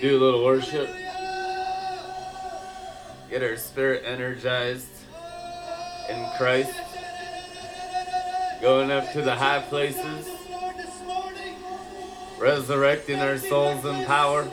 do a little worship. Get our spirit energized in Christ. Going up to the high places. Resurrecting our souls in power.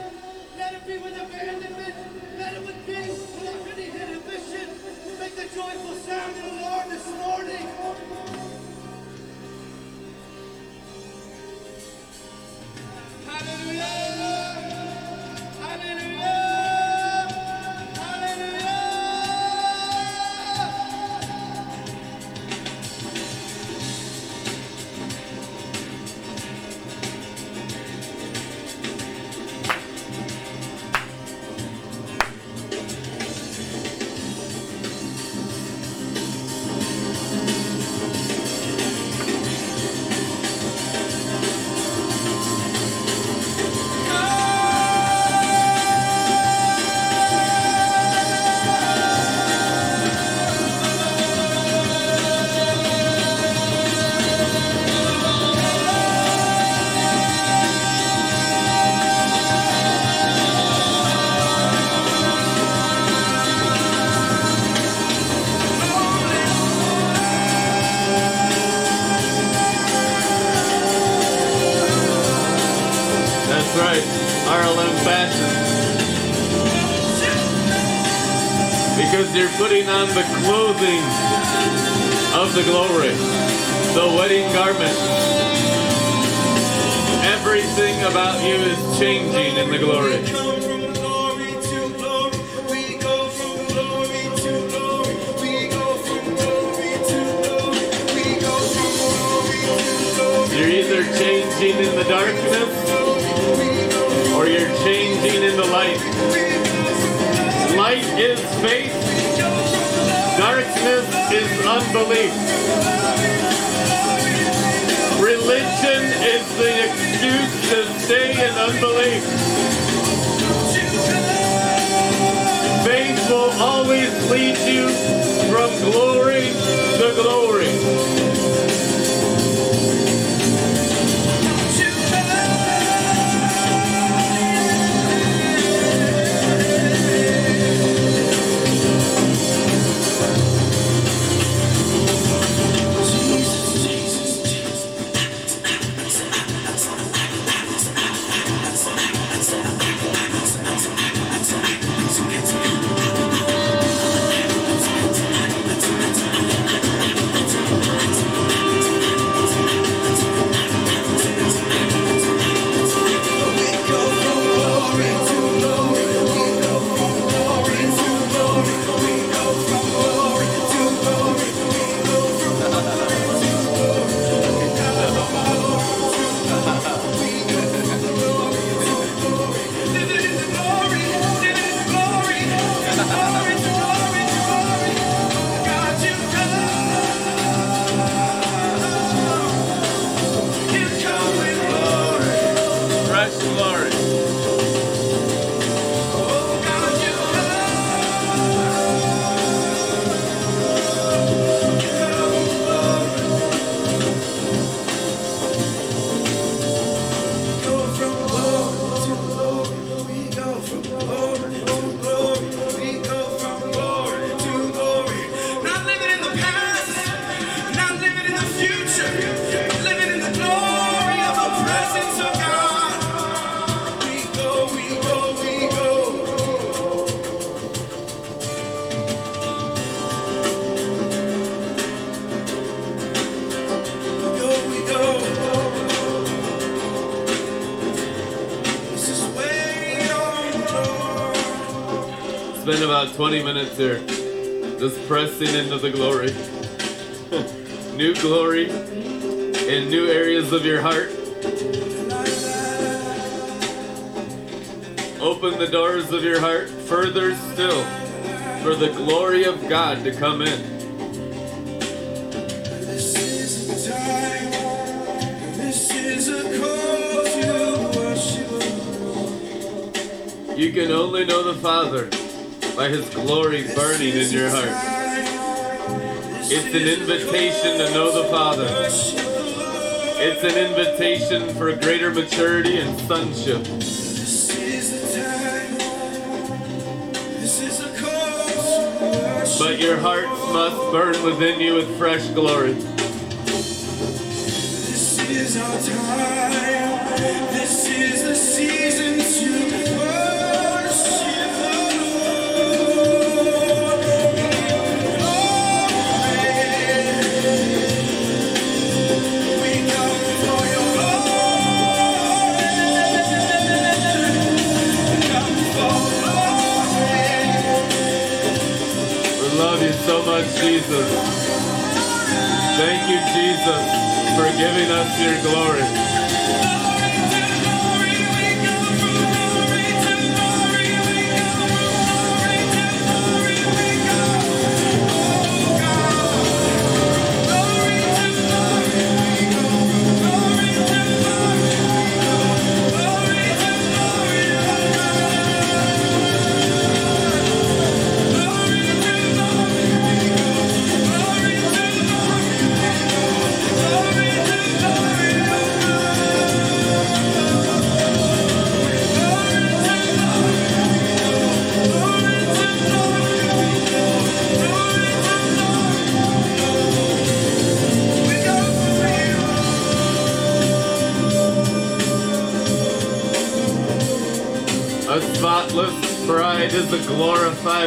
Pressing into the glory. new glory in new areas of your heart. Open the doors of your heart further still for the glory of God to come in. This is a time, this is a call to worship. You can only know the Father by His glory burning in your heart. It's an invitation to know the Father. It's an invitation for greater maturity and sonship. But your hearts must burn within you with fresh glory. Jesus. Thank you, Jesus, for giving us your glory.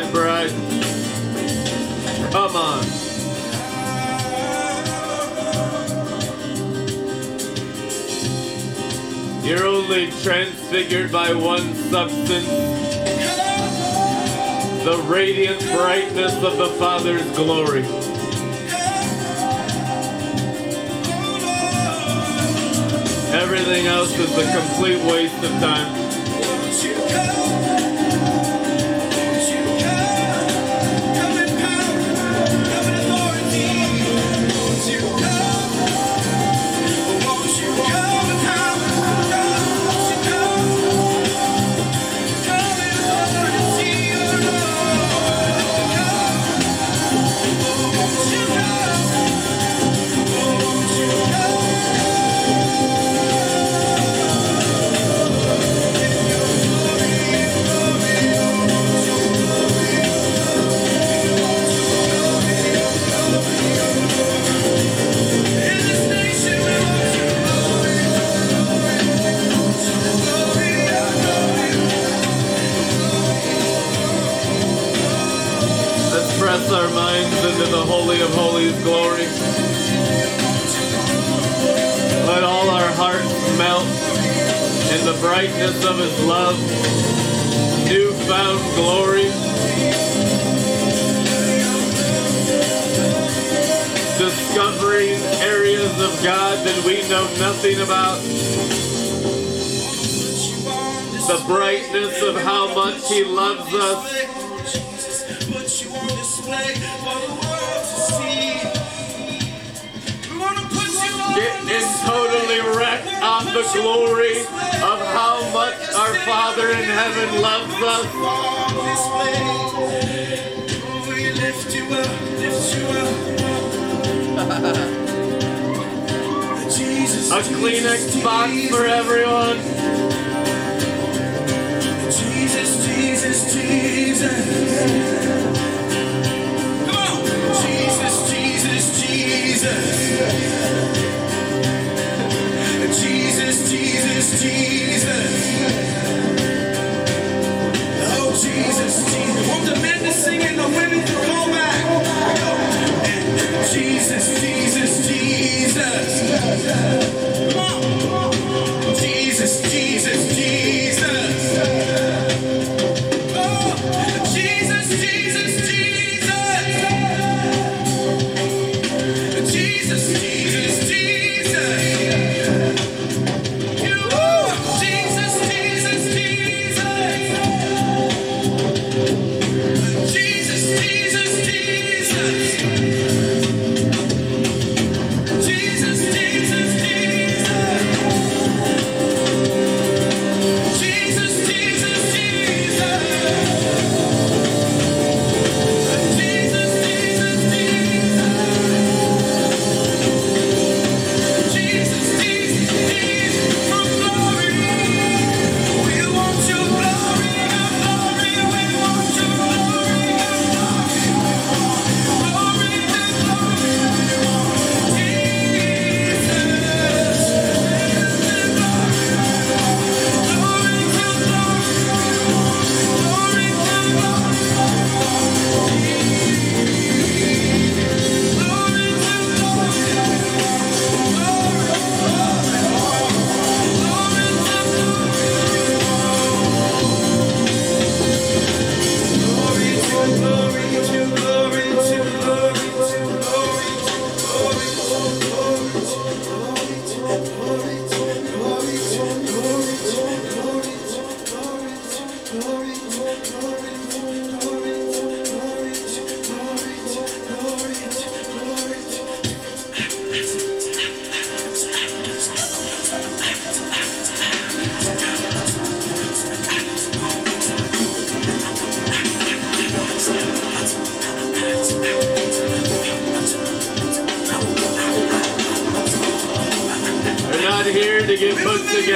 Glorified bride. Come on. You're only transfigured by one substance, the radiant brightness of the Father's glory. Everything else is a complete waste of time. Into the Holy of Holies glory. Let all our hearts melt in the brightness of His love, newfound glory. Discovering areas of God that we know nothing about. The brightness of how much He loves us. You on display you totally wrecked on the glory of how much our Father in heaven loves us. on display. We lift you up, lift you up. Jesus, A Kleenex box for everyone. Jesus, Jesus, Jesus. Jesus, Jesus, Jesus. Jesus oh, come? Jesus, Jesus, Jesus. Come on.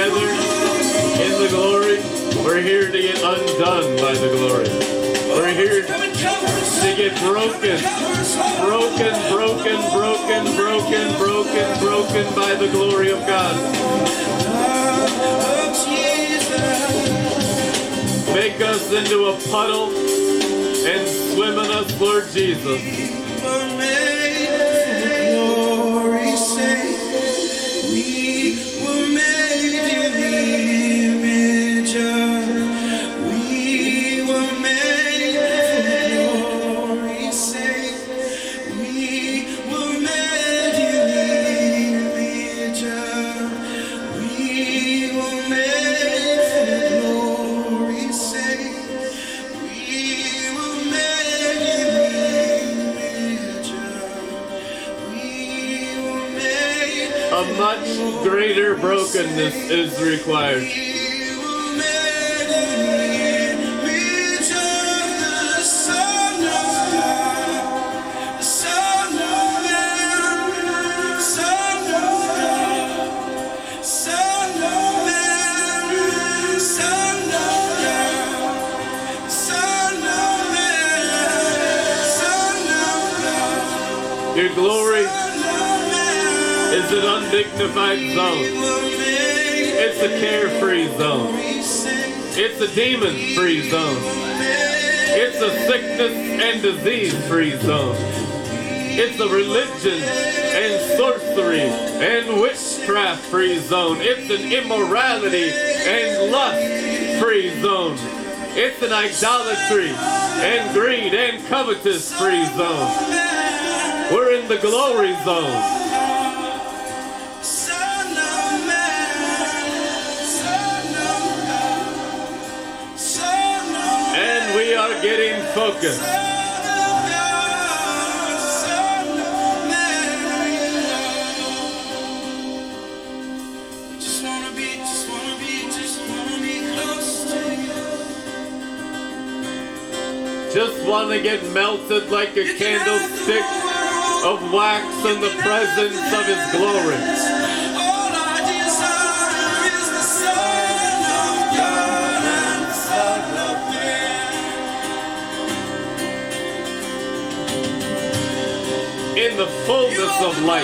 Together in the glory. We're here to get undone by the glory. We're here to get broken. Broken, broken, broken, broken, broken, broken by the glory of God. Make us into a puddle and swim in us, Lord Jesus. Of God, Your glory is an undignified zone. A carefree zone. It's a demon free zone. It's a sickness and disease free zone. It's a religion and sorcery and witchcraft free zone. It's an immorality and lust free zone. It's an idolatry and greed and covetous free zone. We're in the glory zone. You. Just want to get melted like a candlestick of wax in the presence of His glory. Fullness of glory.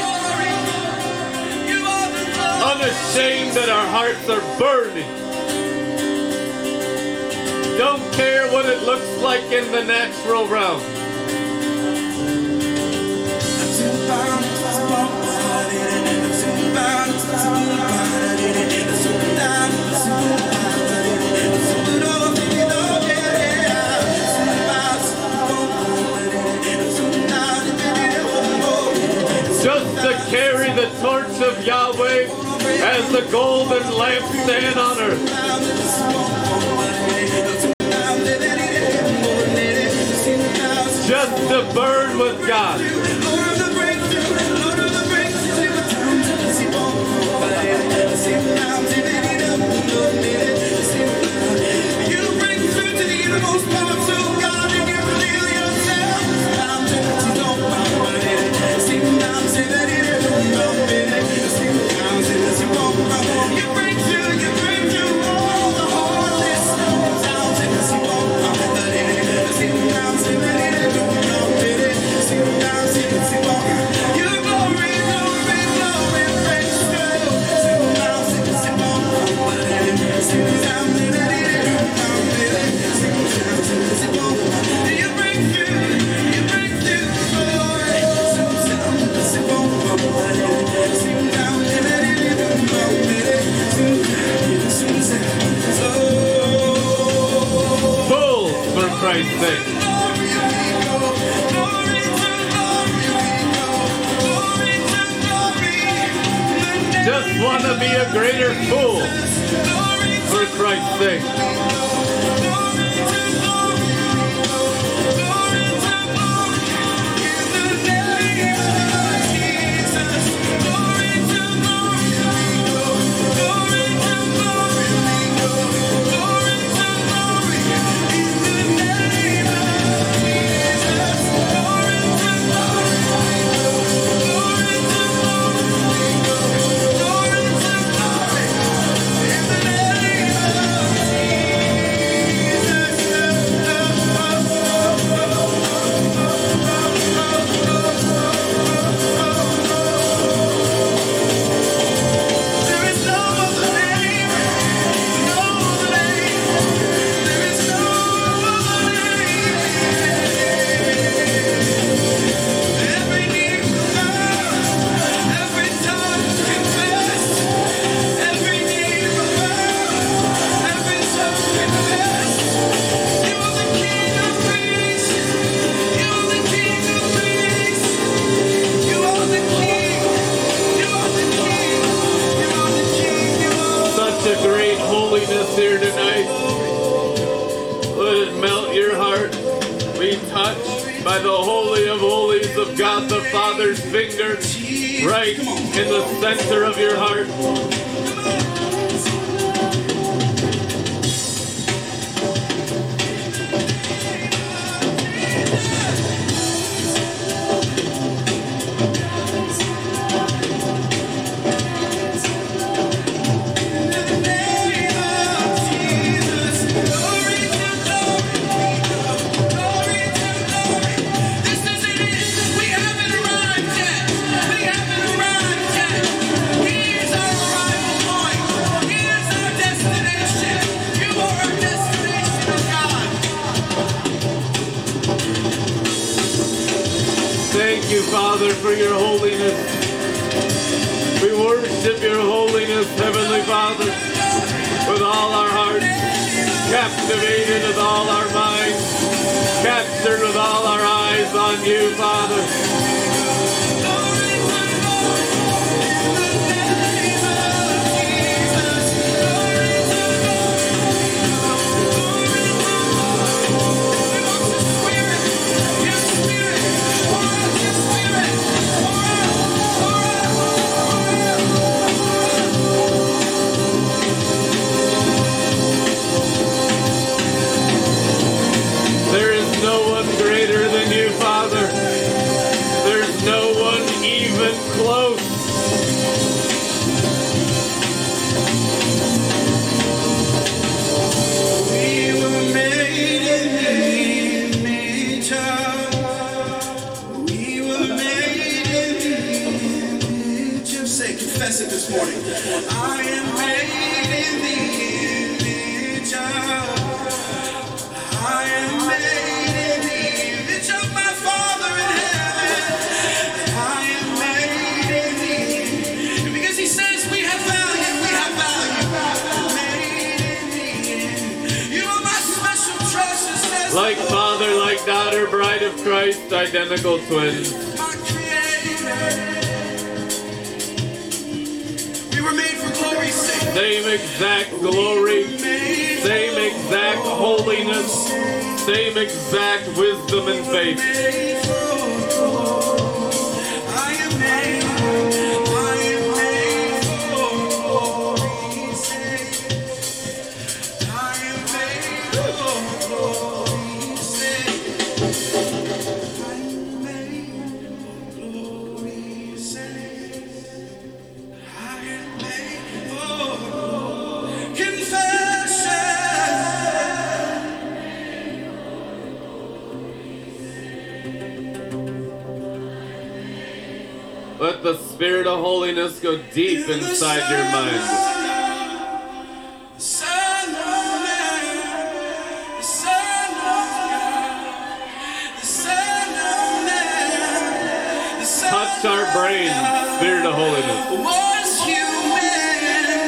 unashamed that our hearts are burning. Don't care what it looks like in the natural realm. The golden lampstand on earth. Just to burn with God. Christ's sake. Just want to be a greater fool, for Christ's sake. Like father, like daughter, bride of Christ, identical twins. We were made for glory's sake. Same exact glory, same exact holiness, same exact wisdom and faith. Spirit of holiness go deep inside your mind. Son of man, the Son of God, the Son of man, the Son Touch our brains, spirit of holiness. was human.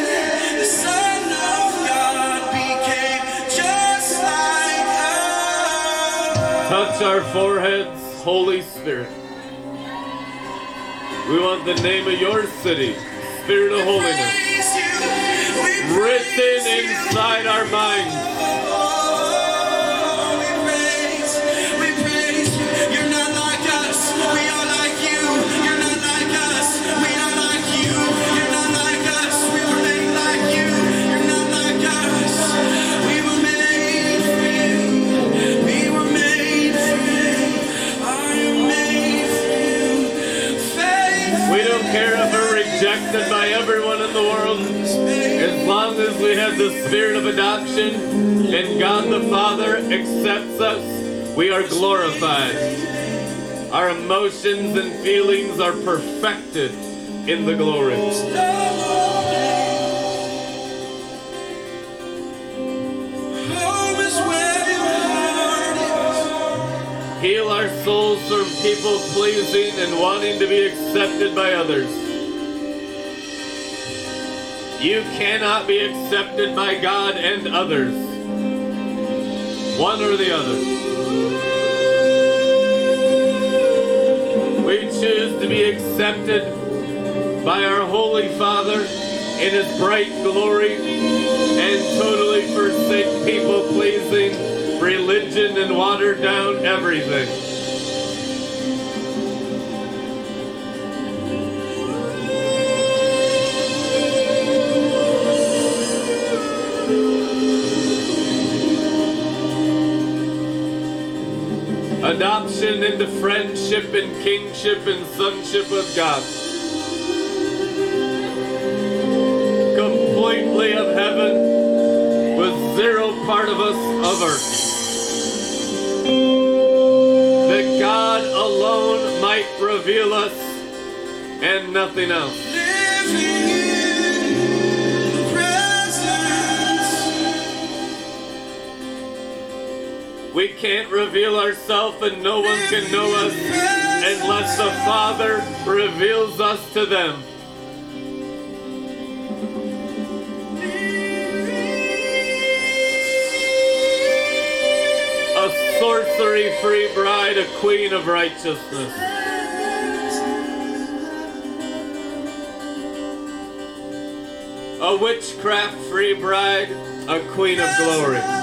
The Son of God became just like us. Touch our foreheads, Holy Spirit. We want the name of your city, Spirit of holiness, Praise you. We written inside our minds. The spirit of adoption and God the Father accepts us, we are glorified. Our emotions and feelings are perfected in the glory. Home is where your heart is. Heal our souls from people pleasing and wanting to be accepted by others. You cannot be accepted by God and others. One or the other. We choose to be accepted by our Holy Father in His bright glory and totally forsake people pleasing religion and water down everything. friendship and kingship and sonship of God. Completely of heaven with zero part of us of earth. That God alone might reveal us and nothing else. We can't reveal ourselves and no one can know us unless the Father reveals us to them. A sorcery free bride, a queen of righteousness. A witchcraft free bride, a queen of glory.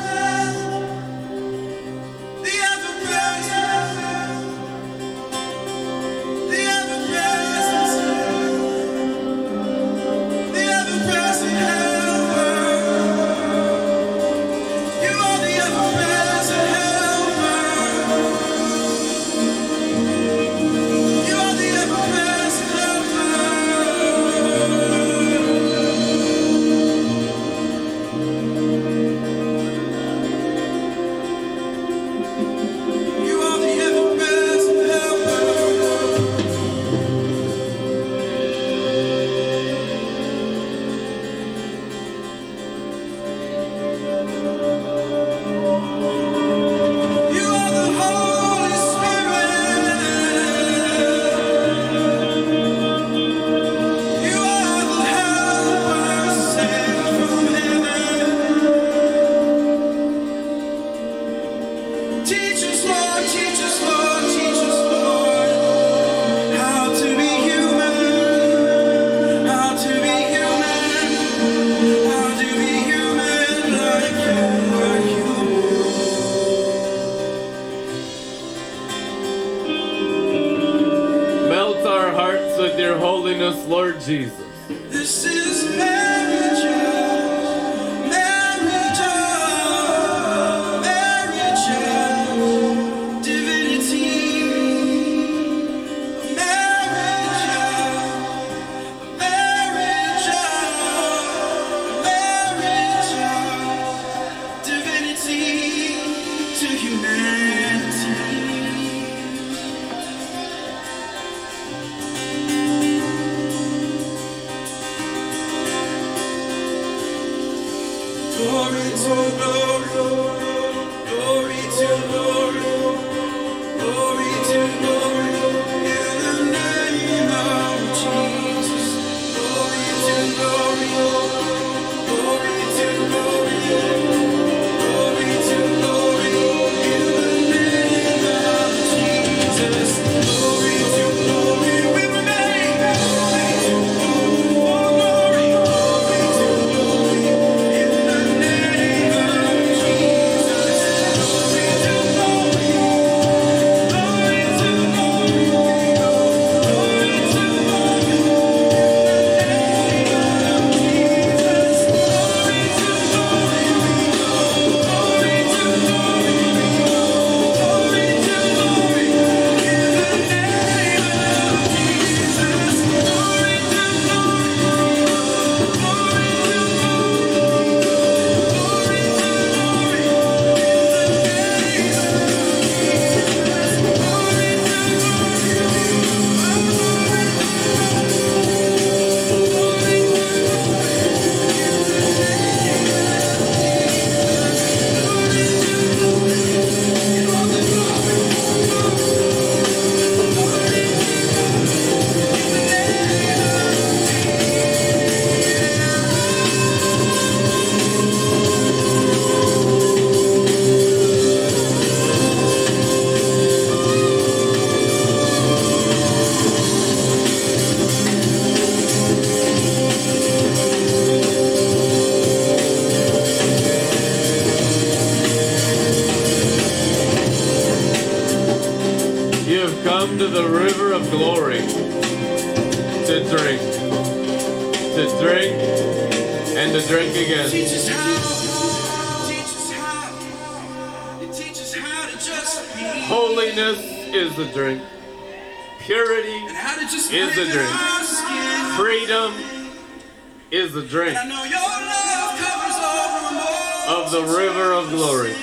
Of glory.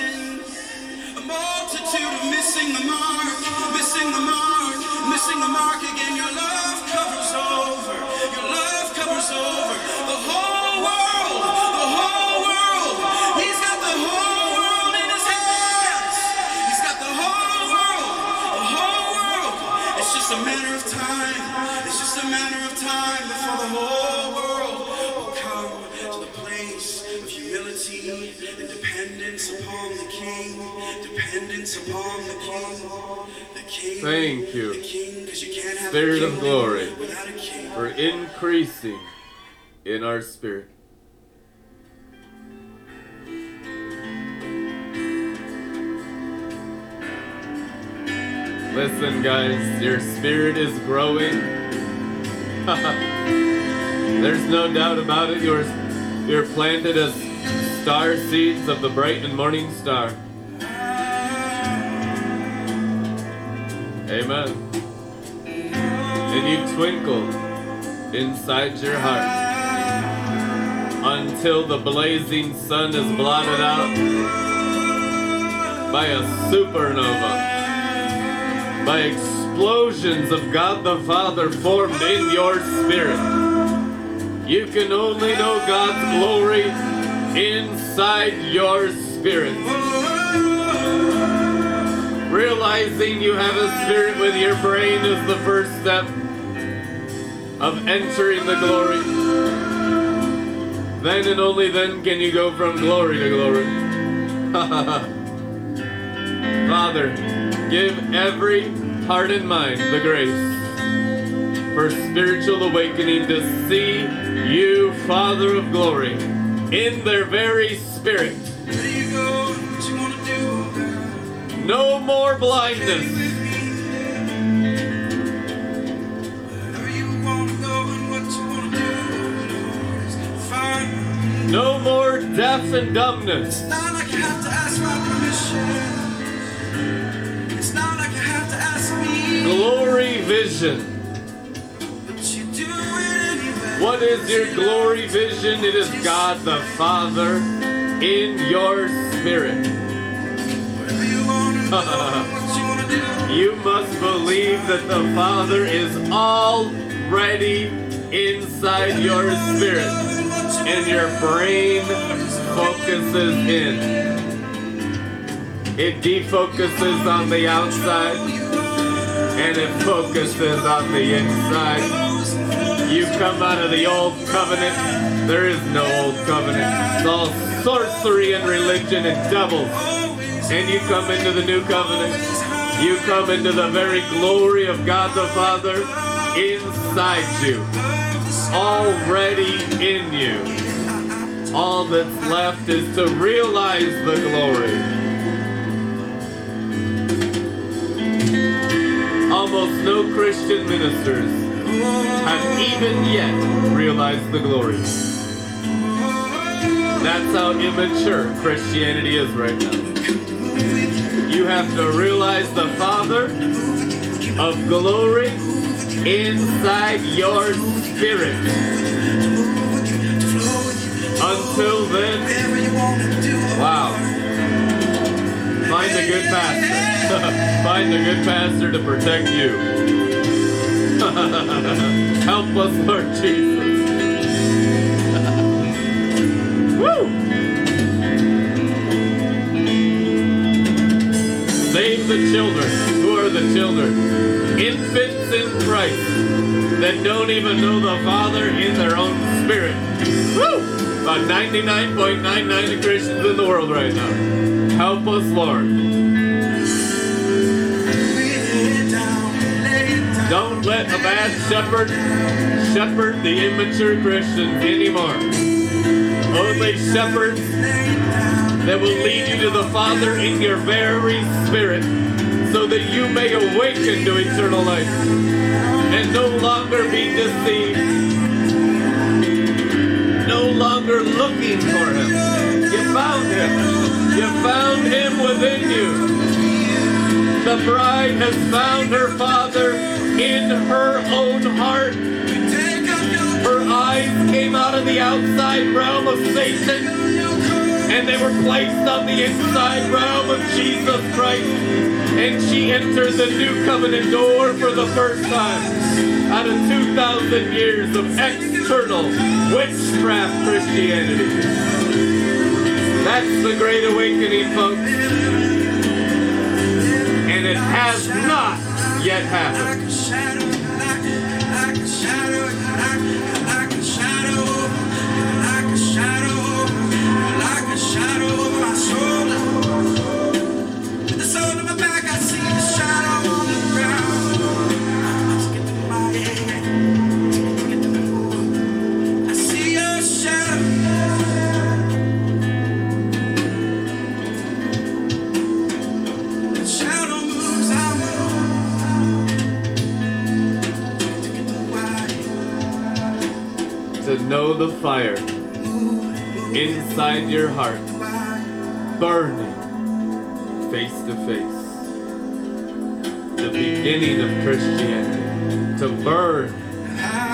A multitude of missing the mark, missing the mark, missing the mark again. Your love covers over. Your love covers over Dependence upon the King. The King. Thank you, The King, you can't have Spirit of glory. without a king. for increasing in our spirit. Listen, guys, your spirit is growing. There's no doubt about it. You're, you're planted as star seeds of the bright and morning star. Amen. And you twinkle inside your heart until the blazing sun is blotted out by a supernova, by explosions of God the Father formed in your spirit. You can only know God's glory inside your spirit. Realizing you have a spirit with your brain is the first step of entering the glory. Then and only then can you go from glory to glory. Father, give every heart and mind the grace for spiritual awakening to see you, Father of glory, in their very spirit. Lord, more blindness. No more deaf and dumbness. It's not like you have to ask my permission. It's not like you have to ask me. Glory vision. But you do it anyway. What is your glory vision? It is God the Father in your spirit. You must believe that the Father is already inside your spirit and your brain focuses in. It defocuses on the outside and it focuses on the inside. You come out of the old covenant. There is no old covenant. It's all sorcery and religion and devils. And you come into the new covenant. You come into the very glory of God the Father inside you. Already in you. All that's left is to realize the glory. Almost no Christian ministers have even yet realized the glory. That's how immature Christianity is right now. You have to realize the Father of glory inside your spirit. Until then, wow. Find a good pastor. Find a good pastor to protect you. Help us, Lord Jesus. Woo! Save the children. Who are the children? Infants in Christ that don't even know the Father in their own spirit. Woo! About 99.99 Christians in the world right now. Help us, Lord. Don't let a bad shepherd shepherd the immature Christians anymore. Only shepherds that will lead you to the Father in your very spirit, so that you may awaken to eternal life and no longer be deceived. No longer looking for him. You found him. You found him within you. The bride has found her father in her own heart. Her eyes came out of the outside realm of Satan and they were placed on the inside realm of Jesus Christ. And she entered the new covenant door for the first time out of 2,000 years of external witchcraft Christianity. That's the Great Awakening, folks. And it has not yet happened. Inside your heart, burning face to face. The beginning of Christianity. To burn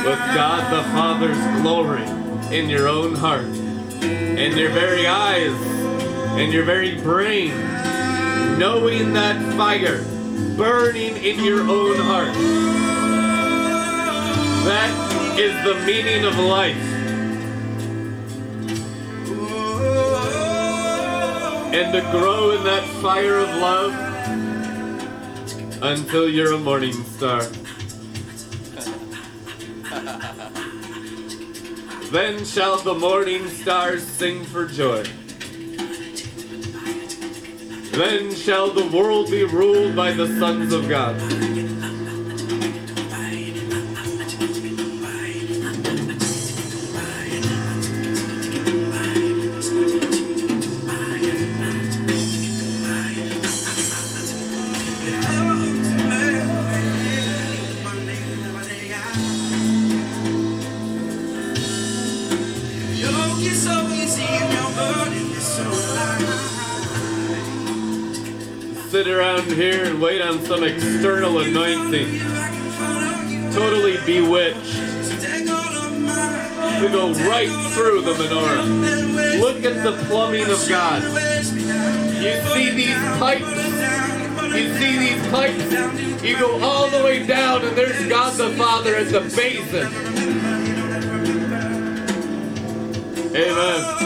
with God the Father's glory in your own heart, in your very eyes, in your very brain, knowing that fire burning in your own heart. That is the meaning of life. And to grow in that fire of love until you're a morning star. Then shall the morning stars sing for joy. Then shall the world be ruled by the sons of God. Some external anointing. Totally bewitched. To go right through the menorah. Look at the plumbing of God. You see these pipes. You see these pipes. You go all the way down, and there's God the Father at the basin. Amen.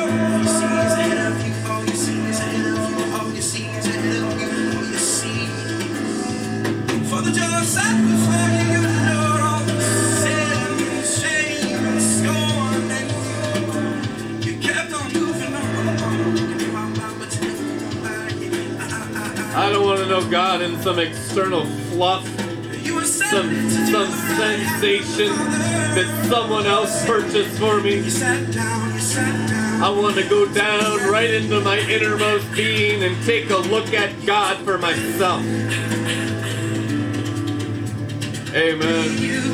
To know God in some external fluff, some some sensation that someone else purchased for me. You sat down, you sat down. I want to go down right into my innermost being and take a look at God for myself. Amen.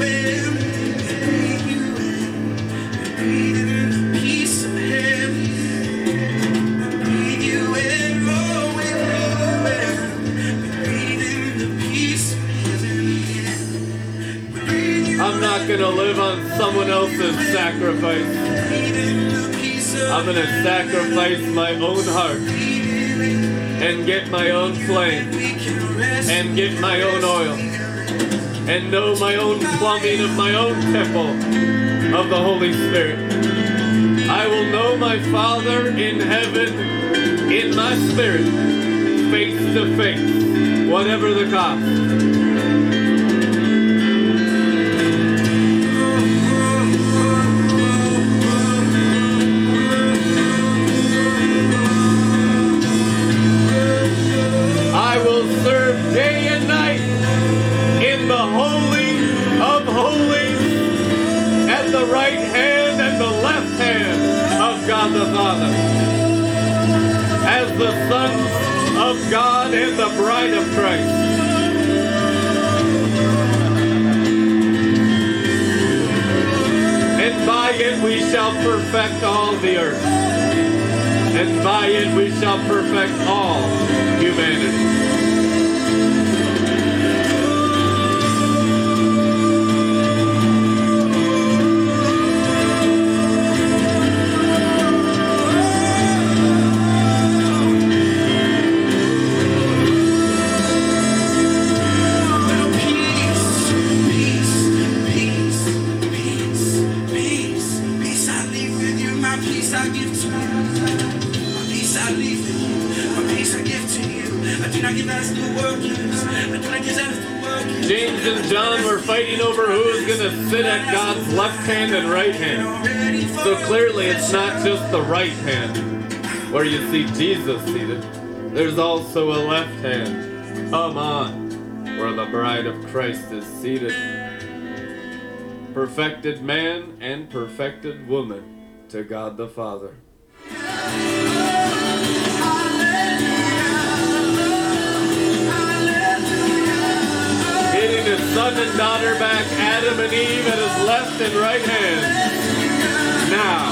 Not going to live on someone else's sacrifice. I'm going to sacrifice my own heart and get my own flame and get my own oil and know my own plumbing of my own temple of the Holy Spirit. I will know my Father in heaven in my spirit, face to face, whatever the cost. the sons of God and the bride of Christ. And by it we shall perfect all the earth. And by it we shall perfect all humanity. James and John were fighting over who's going to sit at God's left hand and right hand. So clearly, it's not just the right hand where you see Jesus seated, there's also a left hand. Come on, where the bride of Christ is seated. Perfected man and perfected woman to God the Father. son and daughter back, Adam and Eve, at his left and right hand. Now.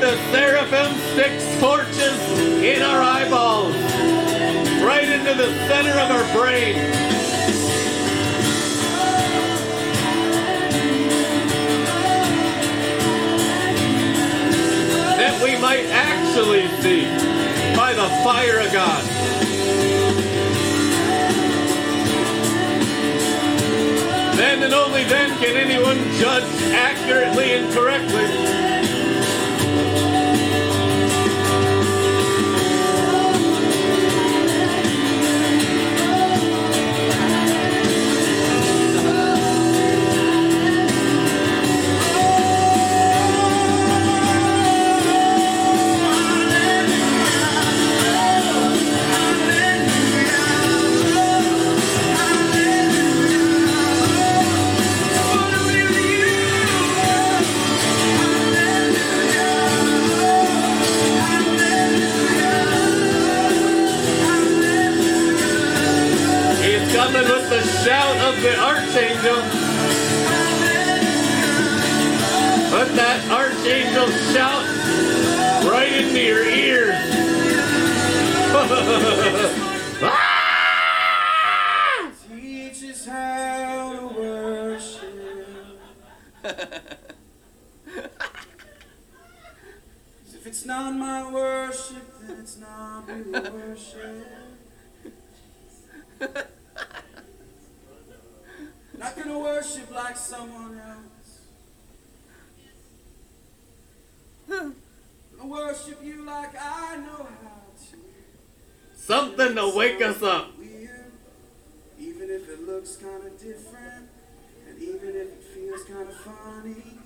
the seraphim sticks torches in our eyeballs, right into the center of our brain. That we might actually see by the fire of God. Then and only then can anyone judge accurately and correctly. Shout of the archangel. Let that archangel shout right into your ears. Ah! How to worship. if it's not my worship, then it's not your worship. Gonna worship like someone else. Gonna worship you like I know how to. Something to wake us up. Weird, even if it looks kind of different, and even if it feels kind of funny.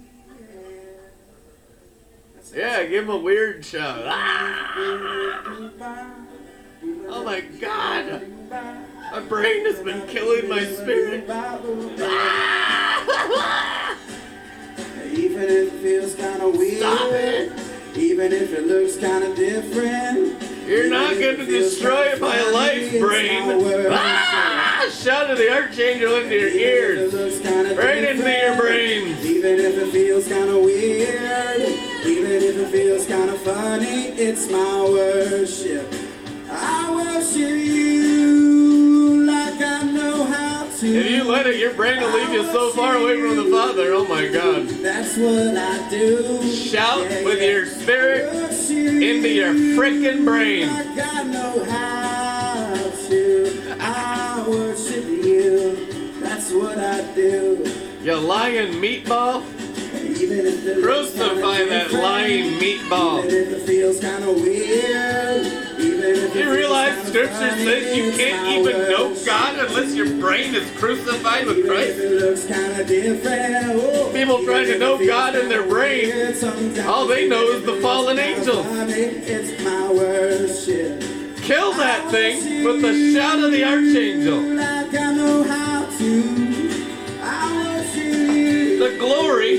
Yeah. Yeah, give him a weird shout. Ah! Oh my god! My brain has been killing my spirit. Even if it feels kind of weird. Stop it! Even if it looks kind of different. You're not going to destroy my funny, life, brain. Ah! Shout of the archangel into your ears. it looks kinda Right into your different, brains. Even if it feels kind of weird, even if it feels kind of funny, it's my worship. I worship you like I know how to. If you let it, your brain will leave you so far away from the Father. Oh my God. That's what I do. Shout Yeah, with yeah. your spirit into your frickin' brain. Like I know how to. I worship you. That's what I do. You lying meatball. Even if it looks Crucify that lying meatball. You realize scripture says you can't even know. God unless your brain is crucified with Christ? People trying to know God in their brain, all they know is the fallen worship. Kill that thing with the shout of the archangel. The glory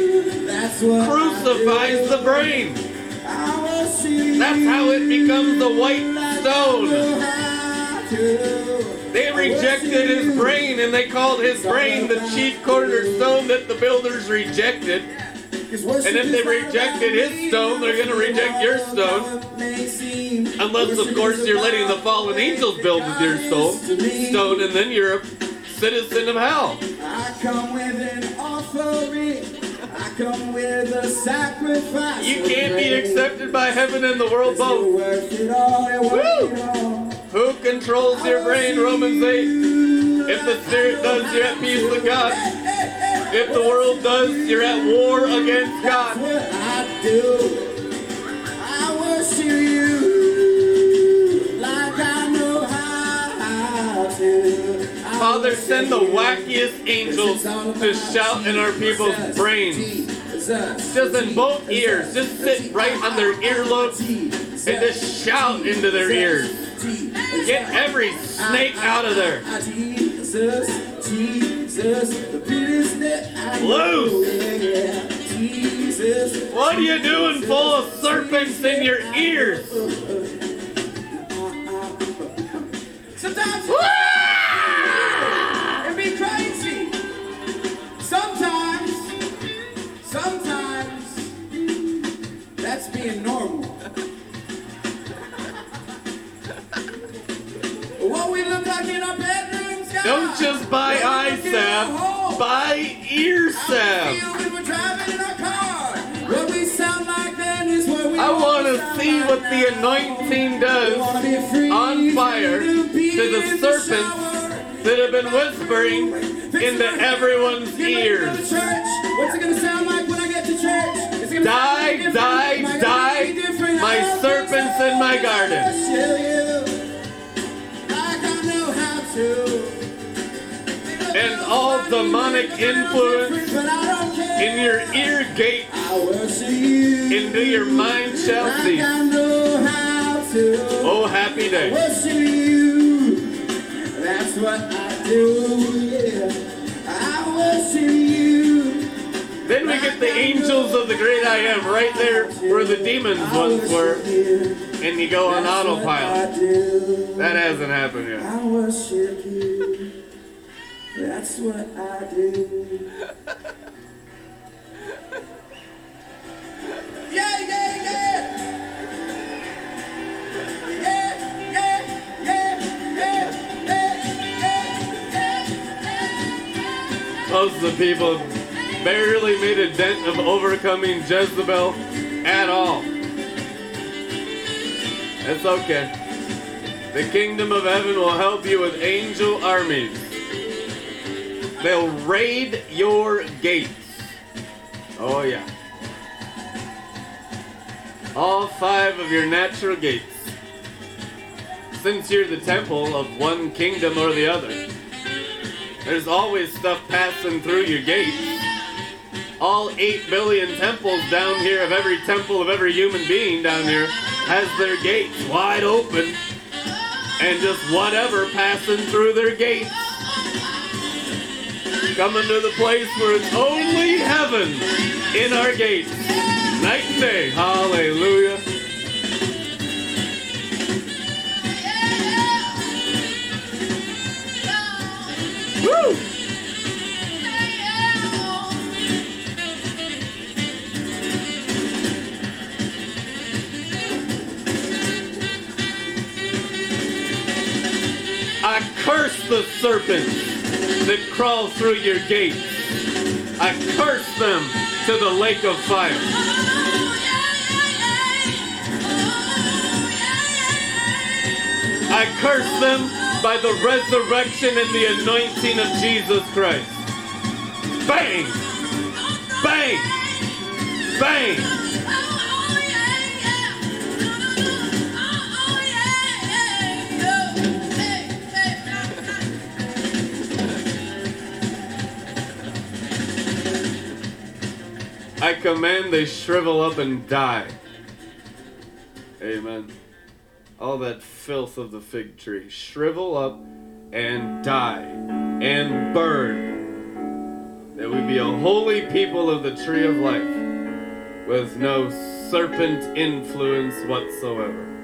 crucifies the brain. That's how it becomes the white They rejected his brain and they called his brain the chief cornerstone that the builders rejected. And if they rejected his stone, they're gonna reject your stone. Unless, of course, you're letting the fallen angels build with your stone, stone and then you're a citizen of hell. Come with an offering. I come with a sacrifice. You can't be accepted by heaven and the world both. worth it all. You're worth it all. Who controls your brain? Romans 8. If the Spirit does, you're at peace with God. If the world does, you're at war against God. what I do. I worship you like I know how to. Father, send the wackiest angels to shout in our people's brains. Just in both ears. Just sit right on their earlobes and just shout into their ears. Get every snake out of there. Jesus, Jesus, the biggest that I know. Loose. Yeah, Jesus. What are you doing full of serpents in your ears? Sometimes being normal. what we look like in our bedrooms, guys. Don't just buy eye salve, buy ear How salve. feel when we're driving in our car. What we sound like then is what we I want wanna see what the anointing does wanna be free, on fire to the serpents that have been whispering into everyone's Get ready to go to ears. What's it gonna sound like when I get to church? Die, sound different. die, Am I gonna die, in my garden. I worship you like I know how to. And all demonic influence But I don't care. in your ear gate I worship you into your mind shall like cease. I know how to. Oh, happy day. That's what I do. Yeah. I worship you. Then we get the angels of the great I am right there where the demons once were. And you go on That's autopilot. That hasn't happened yet. I worship you. That's what I do. Yeah, yeah, yeah. Yeah, yeah, yeah, yeah, yeah, yeah, Most of the people barely made a dent of overcoming Jezebel at all. It's okay. The kingdom of heaven will help you with angel armies. They'll raid your gates. Oh, yeah. All five of your natural gates. Since you're the temple of one kingdom or the other, there's always stuff passing through your gates. All 8 billion temples down here, of every temple of every human being down here, has their gates wide open and just whatever passing through their gates. Coming to the place where it's only heaven in our gates. Night and day. Hallelujah. Woo! Curse the serpents that crawl through your gates. I curse them to the lake of fire. I curse them by the resurrection and the anointing of Jesus Christ. Bang! Bang! Bang! I command they shrivel up and die. Amen. All that filth of the fig tree, shrivel up and die and burn. That we be a holy people of the tree of life with no serpent influence whatsoever.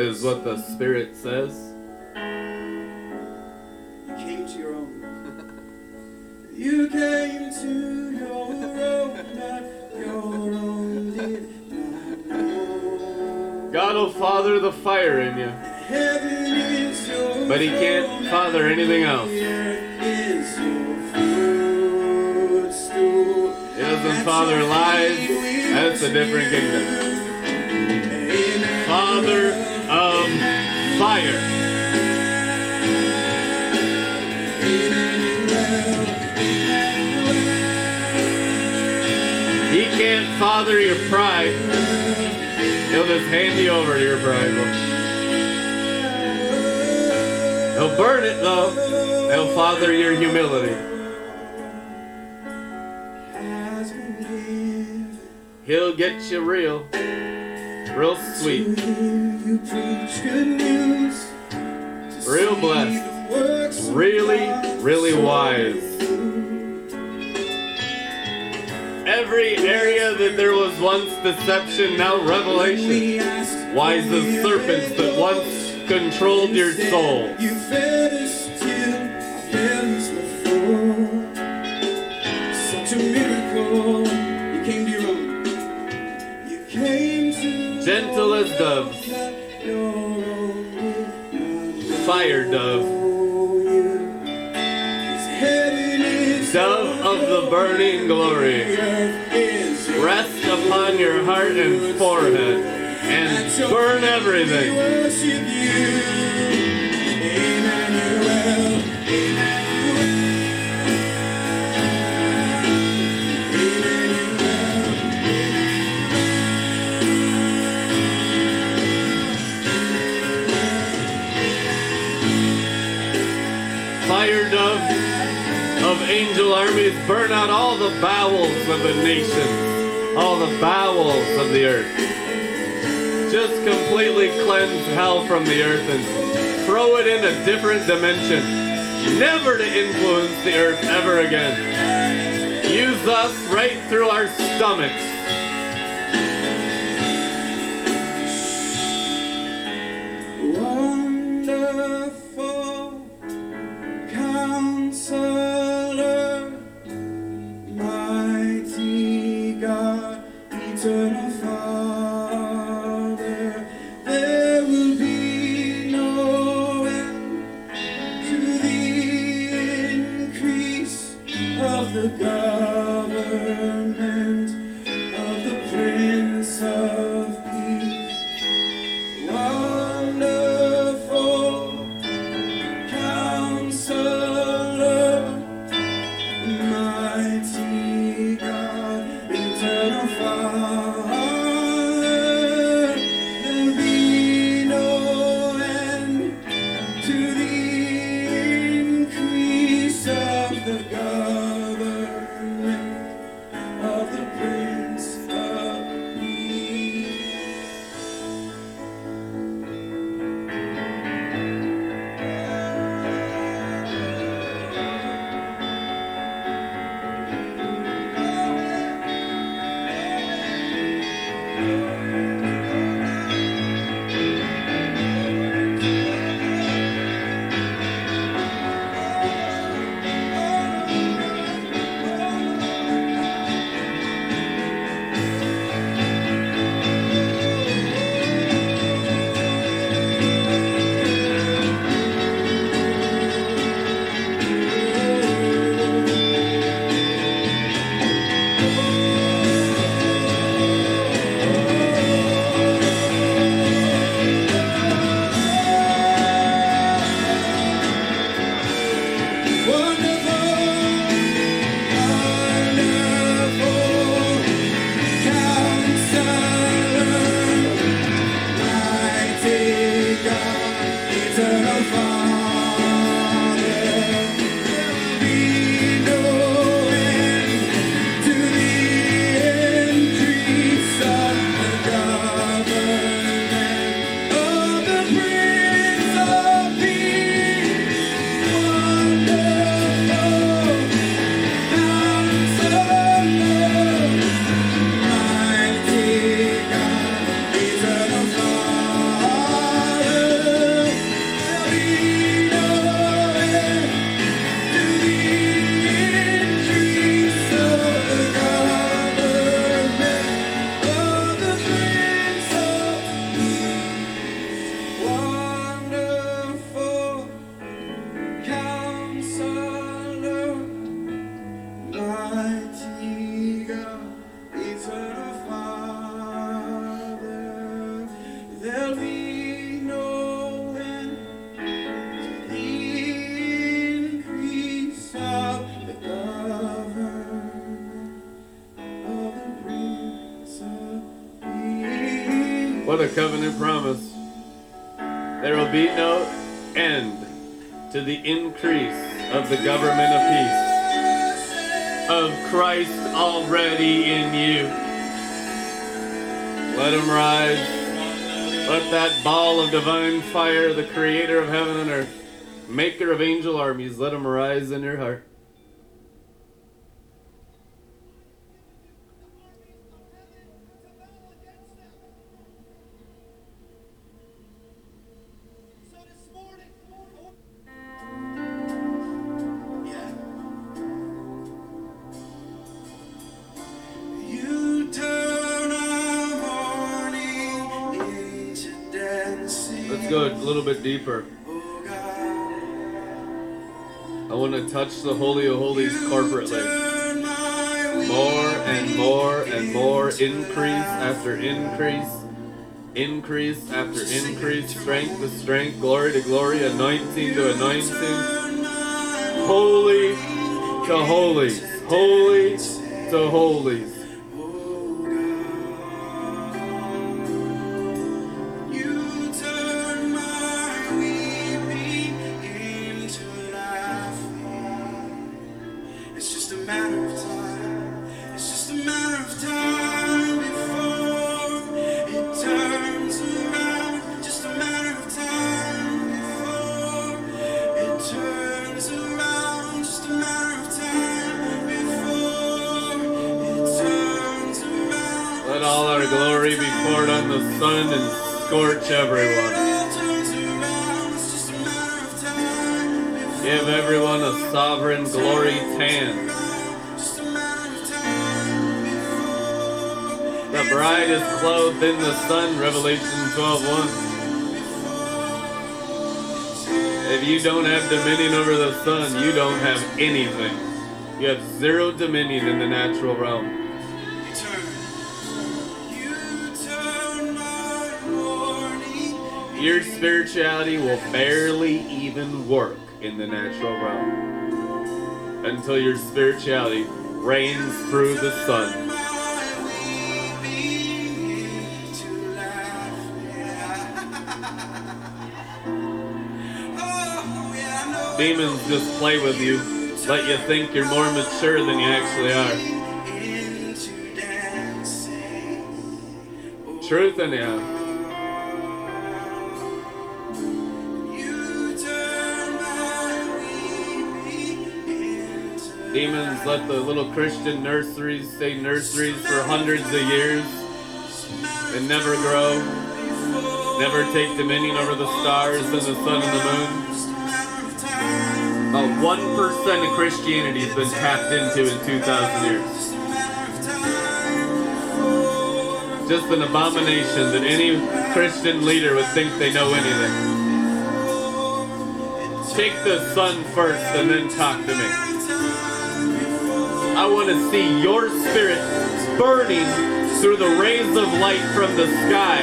Is what the Spirit says. You came to your own. you came to your own, but your own did not know. God will father the fire in you. Heaven is your But he can't father anything else. the earth is your footstool. He doesn't father lies. That's a different kingdom. Father fire. He can't father your pride. He'll just hand you over to your pride. He'll burn it though. He'll father your humility. He'll get you real, real sweet, you preach good news. real blessed, works really, really wise. Every area that there was once deception, now revelation. Wise as serpents that once controlled your soul. Burning glory. Rest upon your heart and forehead and burn everything. Fire dove of angel armies, burn out all the bowels of the nations. all the bowels of the earth. Just completely cleanse hell from the earth and throw it in a different dimension, never to influence the earth ever again. Use us right through our stomachs. Fire, the creator of heaven and earth, maker of angel armies, let him rise in your heart. Deeper. I want to touch the Holy of Holies corporately. More and more and more increase after increase, increase after increase, strength to strength, glory to glory, anointing to anointing, holy to holies, holy to holies. Everyone a sovereign glory tan. The bride is clothed in the sun, Revelation 12:1. If you don't have dominion over the sun, you don't have anything. You have zero dominion in the natural realm. Your spirituality will barely even work in the natural realm until your spirituality reigns through the sun. Demons just play with you, let you think you're more mature than you actually are. Truth in you. Demons let the little Christian nurseries stay nurseries for hundreds of years and never grow, never take dominion over the stars and the sun and the moon. About 1% of Christianity has been tapped into in 2,000 years. Just an abomination that any Christian leader would think they know anything. Take the sun first and then talk to me. Want to see your spirit burning through the rays of light from the sky.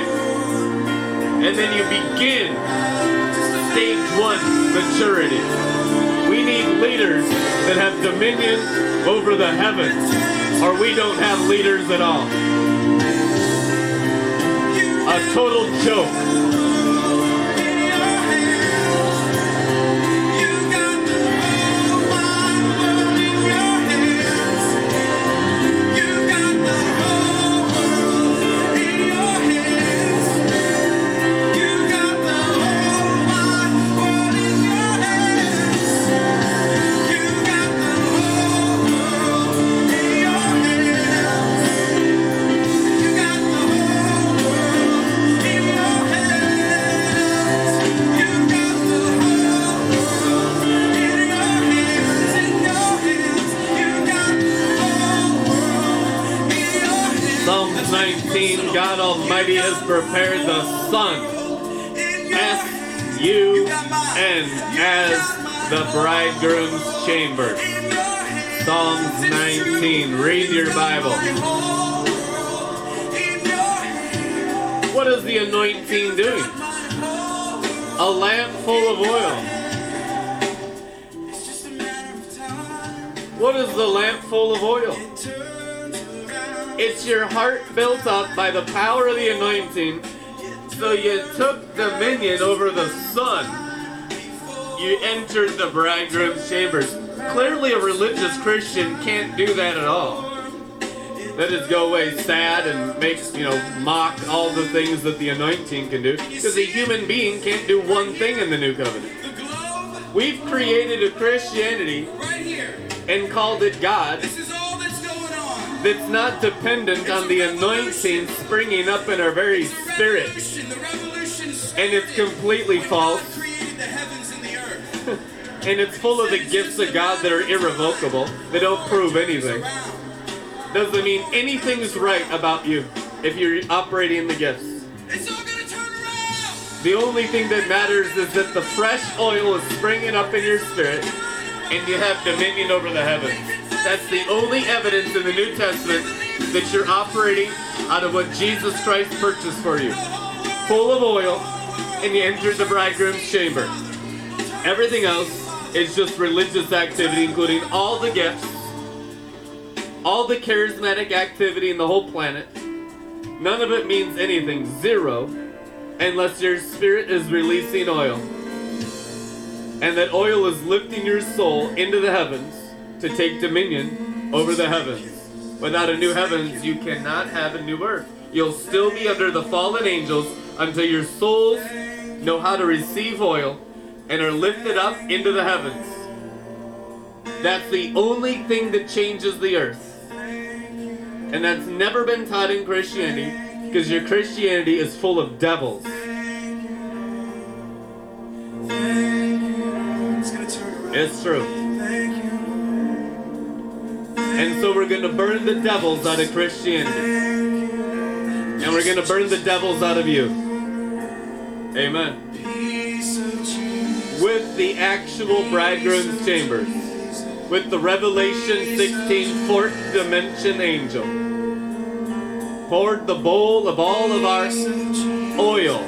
And then you begin stage one maturity. We need leaders that have dominion over the heavens, or we don't have leaders at all. A total joke. God Almighty has prepared the sun, S-U-N, as the bridegroom's chamber. Psalms 19, read your Bible. What is the anointing doing? A lamp full of oil. What is the lamp full of oil? It's your heart built up by the power of the anointing. So you took dominion over the sun. You entered the bridegroom's chambers. Clearly, a religious Christian can't do that at all. That is go away sad and make, you know, mock all the things that the anointing can do. Because a human being can't do one thing in the new covenant. We've created a Christianity and called it God that's not dependent on the anointing springing up in our very spirit. And it's completely false. And it's full of the gifts of God that are irrevocable. They don't prove anything. Doesn't mean anything's right about you if you're operating the gifts. The only thing that matters is that the fresh oil is springing up in your spirit and you have dominion over the heavens. That's the only evidence in the New Testament that you're operating out of what Jesus Christ purchased for you. Full of oil, and you entered the bridegroom's chamber. Everything else is just religious activity, including all the gifts, all the charismatic activity in the whole planet. None of it means anything. Zero unless your spirit is releasing oil. And that oil is lifting your soul into the heavens to take dominion over the heavens. Without a new heavens, you cannot have a new earth. You'll still be under the fallen angels until your souls know how to receive oil and are lifted up into the heavens. That's the only thing that changes the earth. And that's never been taught in Christianity because your Christianity is full of devils. It's true. And so we're going to burn the devils out of Christianity. And we're going to burn the devils out of you. Amen. With the actual bridegroom's chambers. With the Revelation 16 fourth dimension angel. Poured the bowl of all of our oil.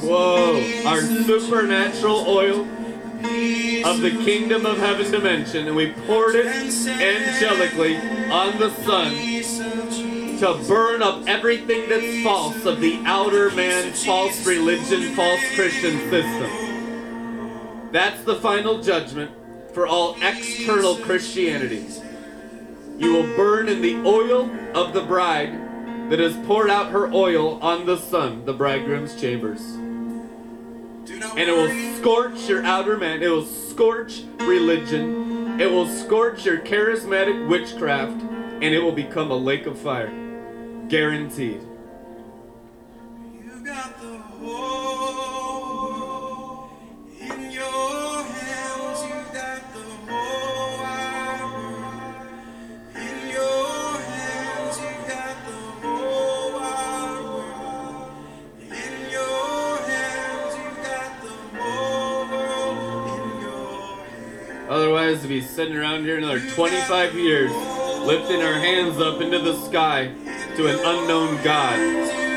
Whoa. Our supernatural oil of the kingdom of heaven's dimension. And we poured it angelically on the sun to burn up everything that's false of the outer man, false religion, false Christian system. That's the final judgment for all external Christianity. You will burn in the oil of the bride that has poured out her oil on the sun, the bridegroom's chambers. And it will scorch your outer man. It will scorch religion. It will scorch your charismatic witchcraft. And it will become a lake of fire. Guaranteed. Otherwise, to be sitting around here another 25 years, lifting our hands up into the sky to an unknown God.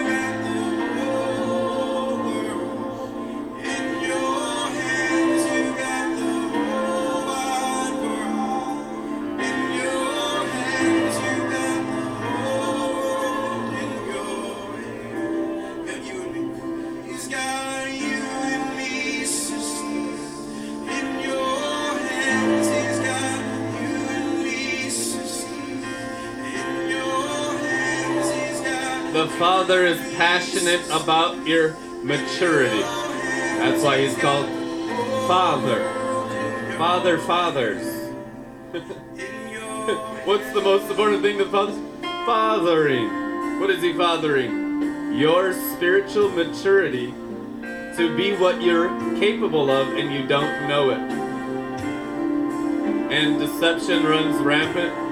The Father is passionate about your maturity. That's why he's called Father. Father, fathers. What's the most important thing to father? Fathering. What is he fathering? Your spiritual maturity to be what you're capable of and you don't know it. And deception runs rampant.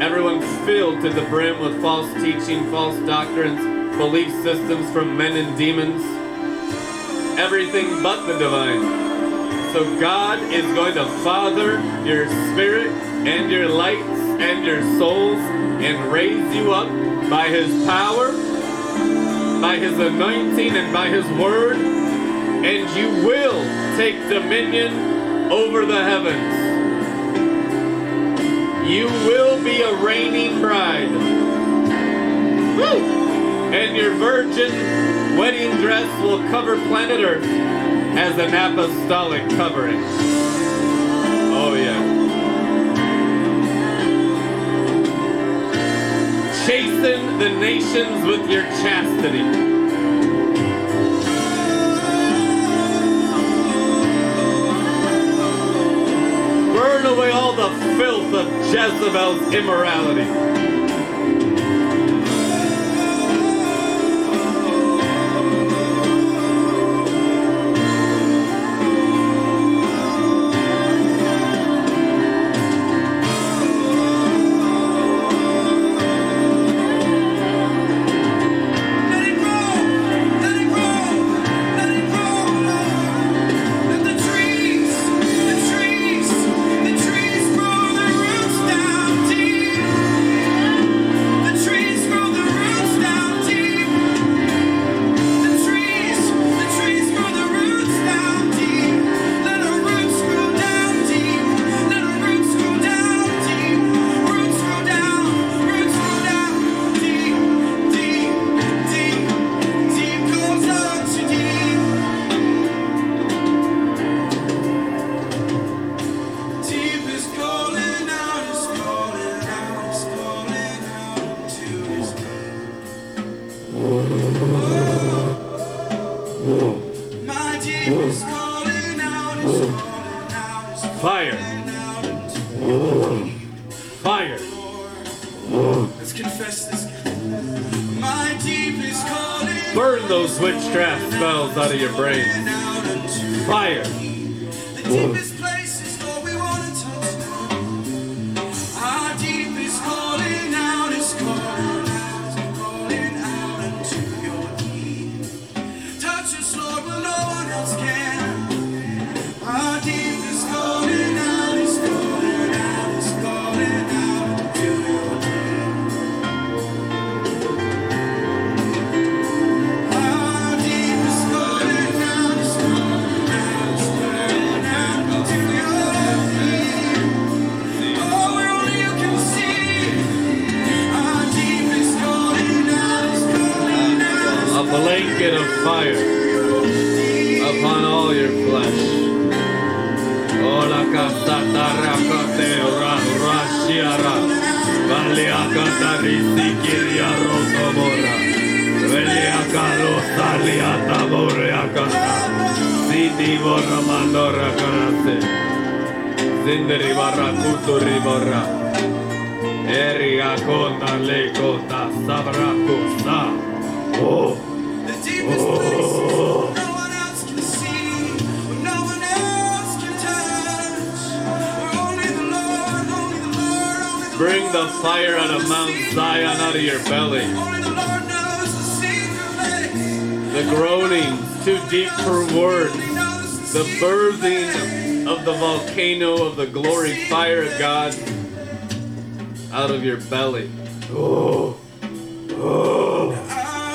Everyone's filled to the brim with false teaching, false doctrines, belief systems from men and demons. Everything but the divine. So God is going to father your spirit and your lights and your souls and raise you up by his power, by his anointing, and by his word. And you will take dominion over the heavens. You will be a reigning bride. Woo! And your virgin wedding dress will cover planet Earth as an apostolic covering. Oh, yeah. Chasten the nations with your chastity. Filth of Jezebel's immorality. Oh. only the Lord, only the Lord, only the Bring the fire out of Mount Zion out of your belly. The Lord knows the secret place. The groaning, too deep for words. The birthing of the volcano of the glory fire of God out of your belly. Oh, oh, pass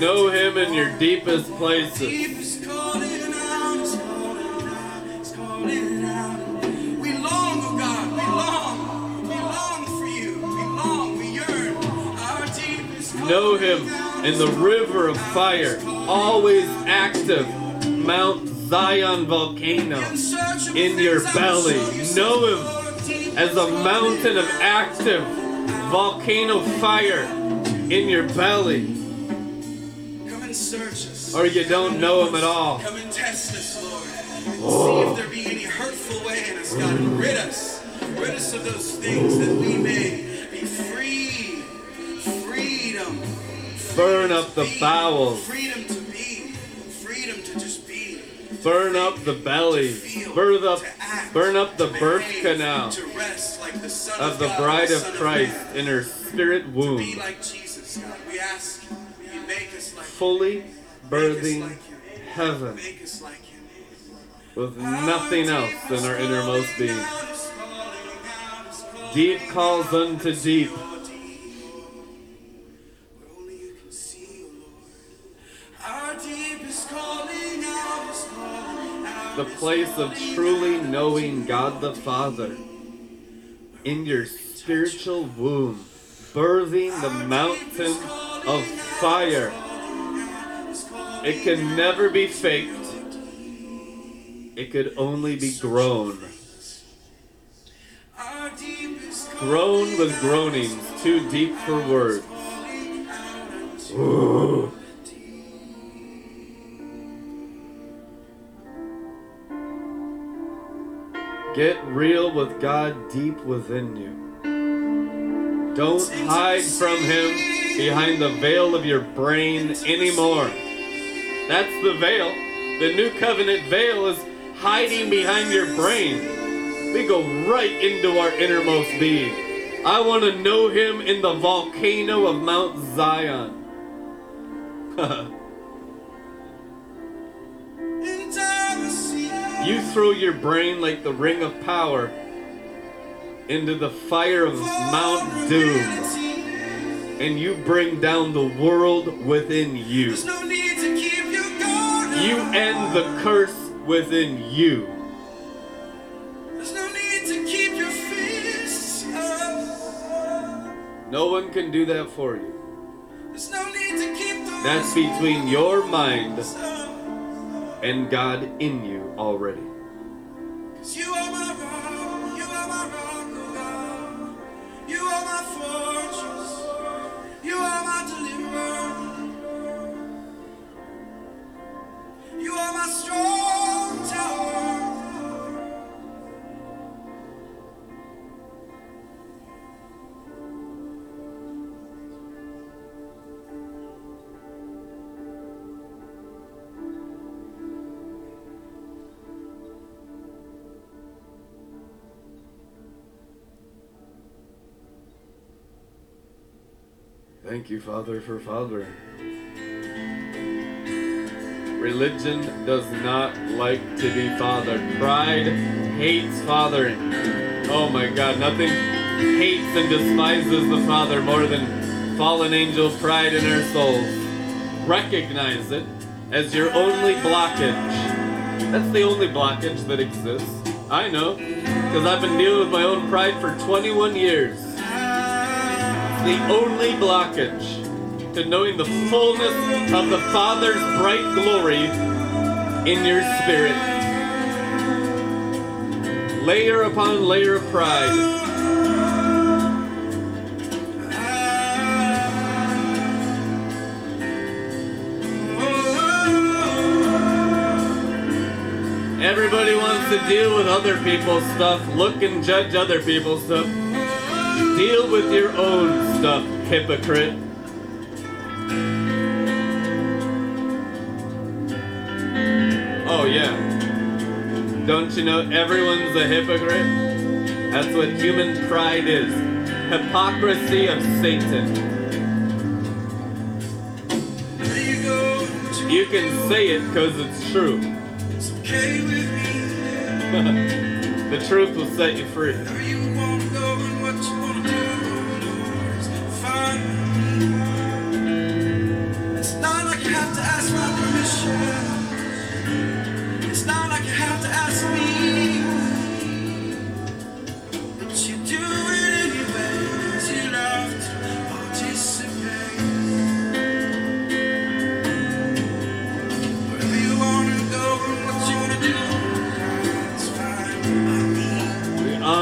know Him in your deepest places. Know Him in the river of fire, always active Mount Zion volcano In search of in the your belly. saw, you said, Know Him as a mountain of active volcano fire in your belly, Come and search us. or you don't know Him at all. Come and test us, Lord. And See if there be any hurtful way in us, God. And rid us. Rid us of those things that we may Burn up the bowels, Freedom to be. Freedom to just be. burn up the belly, burn up, act, burn up the birth canal To rest like the Son of the bride of Christ in her spirit Be womb, like Jesus, God. We ask you make us like fully birthing heaven Make us like with nothing else than our innermost being. Deep calls unto deep. The place of truly knowing God the Father in your spiritual womb, birthing the mountain of fire. It can never be faked. It could only be grown. Grown with groanings too deep for words. Ooh. Get real with God deep within you. Don't hide from Him behind the veil of your brain anymore. That's the veil. The new covenant veil is hiding behind your brain. We go right into our innermost being. I want to know Him in the volcano of Mount Zion. You throw your brain like the ring of power into the fire of Mount Doom, and you bring down the world within you. There's no need to keep your guard You end the curse within you. No need to keep your fists up. No one can do that for you. There's no need to keep those That's between your mind. And God in you already. Thank you, Father, for fathering. Religion does not like to be fathered. Pride hates fathering. Oh my God, nothing hates and despises the Father more than fallen angel pride in our souls. Recognize it as your only blockage. That's the only blockage that exists. I know, because I've been dealing with my own pride for 21 years. The only blockage to knowing the fullness of the Father's bright glory in your spirit. Layer upon layer of pride. Everybody wants to deal with other people's stuff, look and judge other people's stuff. Deal with your own stuff, hypocrite. Oh, yeah. Don't you know everyone's a hypocrite? That's what human pride is hypocrisy of Satan. You can say it because it's true. It's okay the truth will set you free.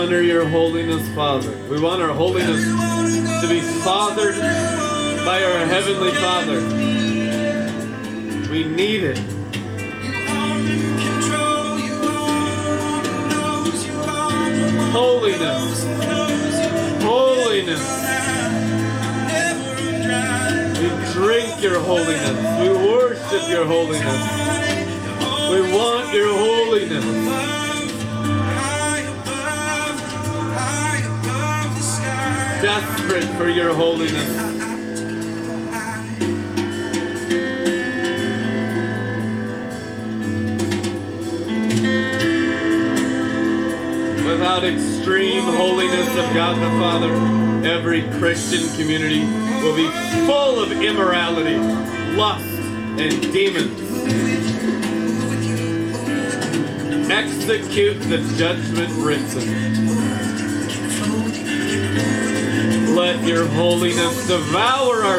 Honor your holiness, Father. We want our holiness to be fathered by our Heavenly Father. We need it. Holiness. Holiness. We drink your holiness. We worship your holiness. We want your holiness. Desperate for your holiness. Without extreme holiness of God the Father, every Christian community will be full of immorality, lust, and demons. Execute the judgment written. Let your holiness devour our.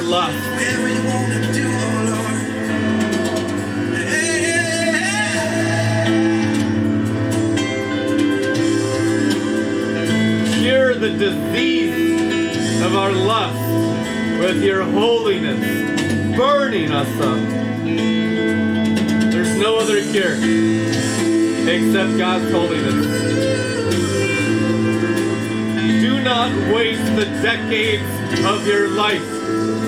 Cure the disease of our lust with your holiness, burning us up. There's no other cure except God's holiness. Not waste the decades of your life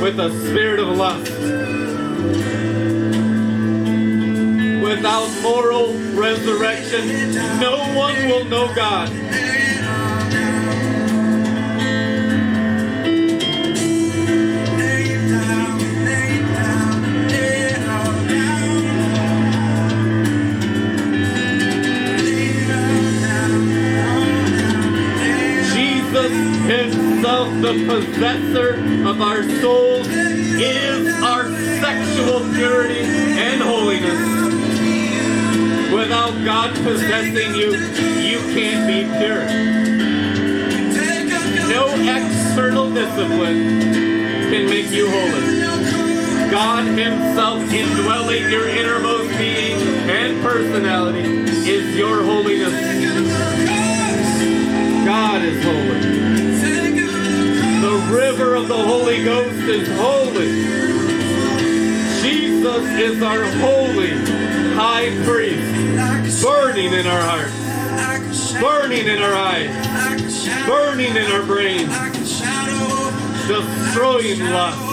with a spirit of lust. Without moral resurrection, no one will know God. Himself, the possessor of our souls, is our sexual purity and holiness. Without God possessing you, you can't be pure. No external discipline can make you holy. God Himself indwelling your innermost being and personality is your holiness. God is holy. River of the Holy Ghost is holy. Jesus is our holy high priest, burning in our hearts, burning in our eyes, burning in our brains, destroying lust.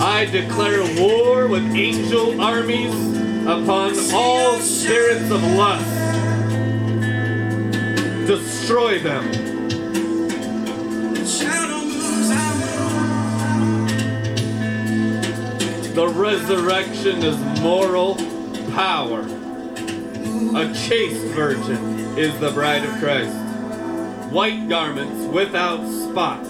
I declare war with angel armies upon all spirits of lust. destroy them. The resurrection is moral power. A chaste virgin is the bride of Christ. White garments without spot.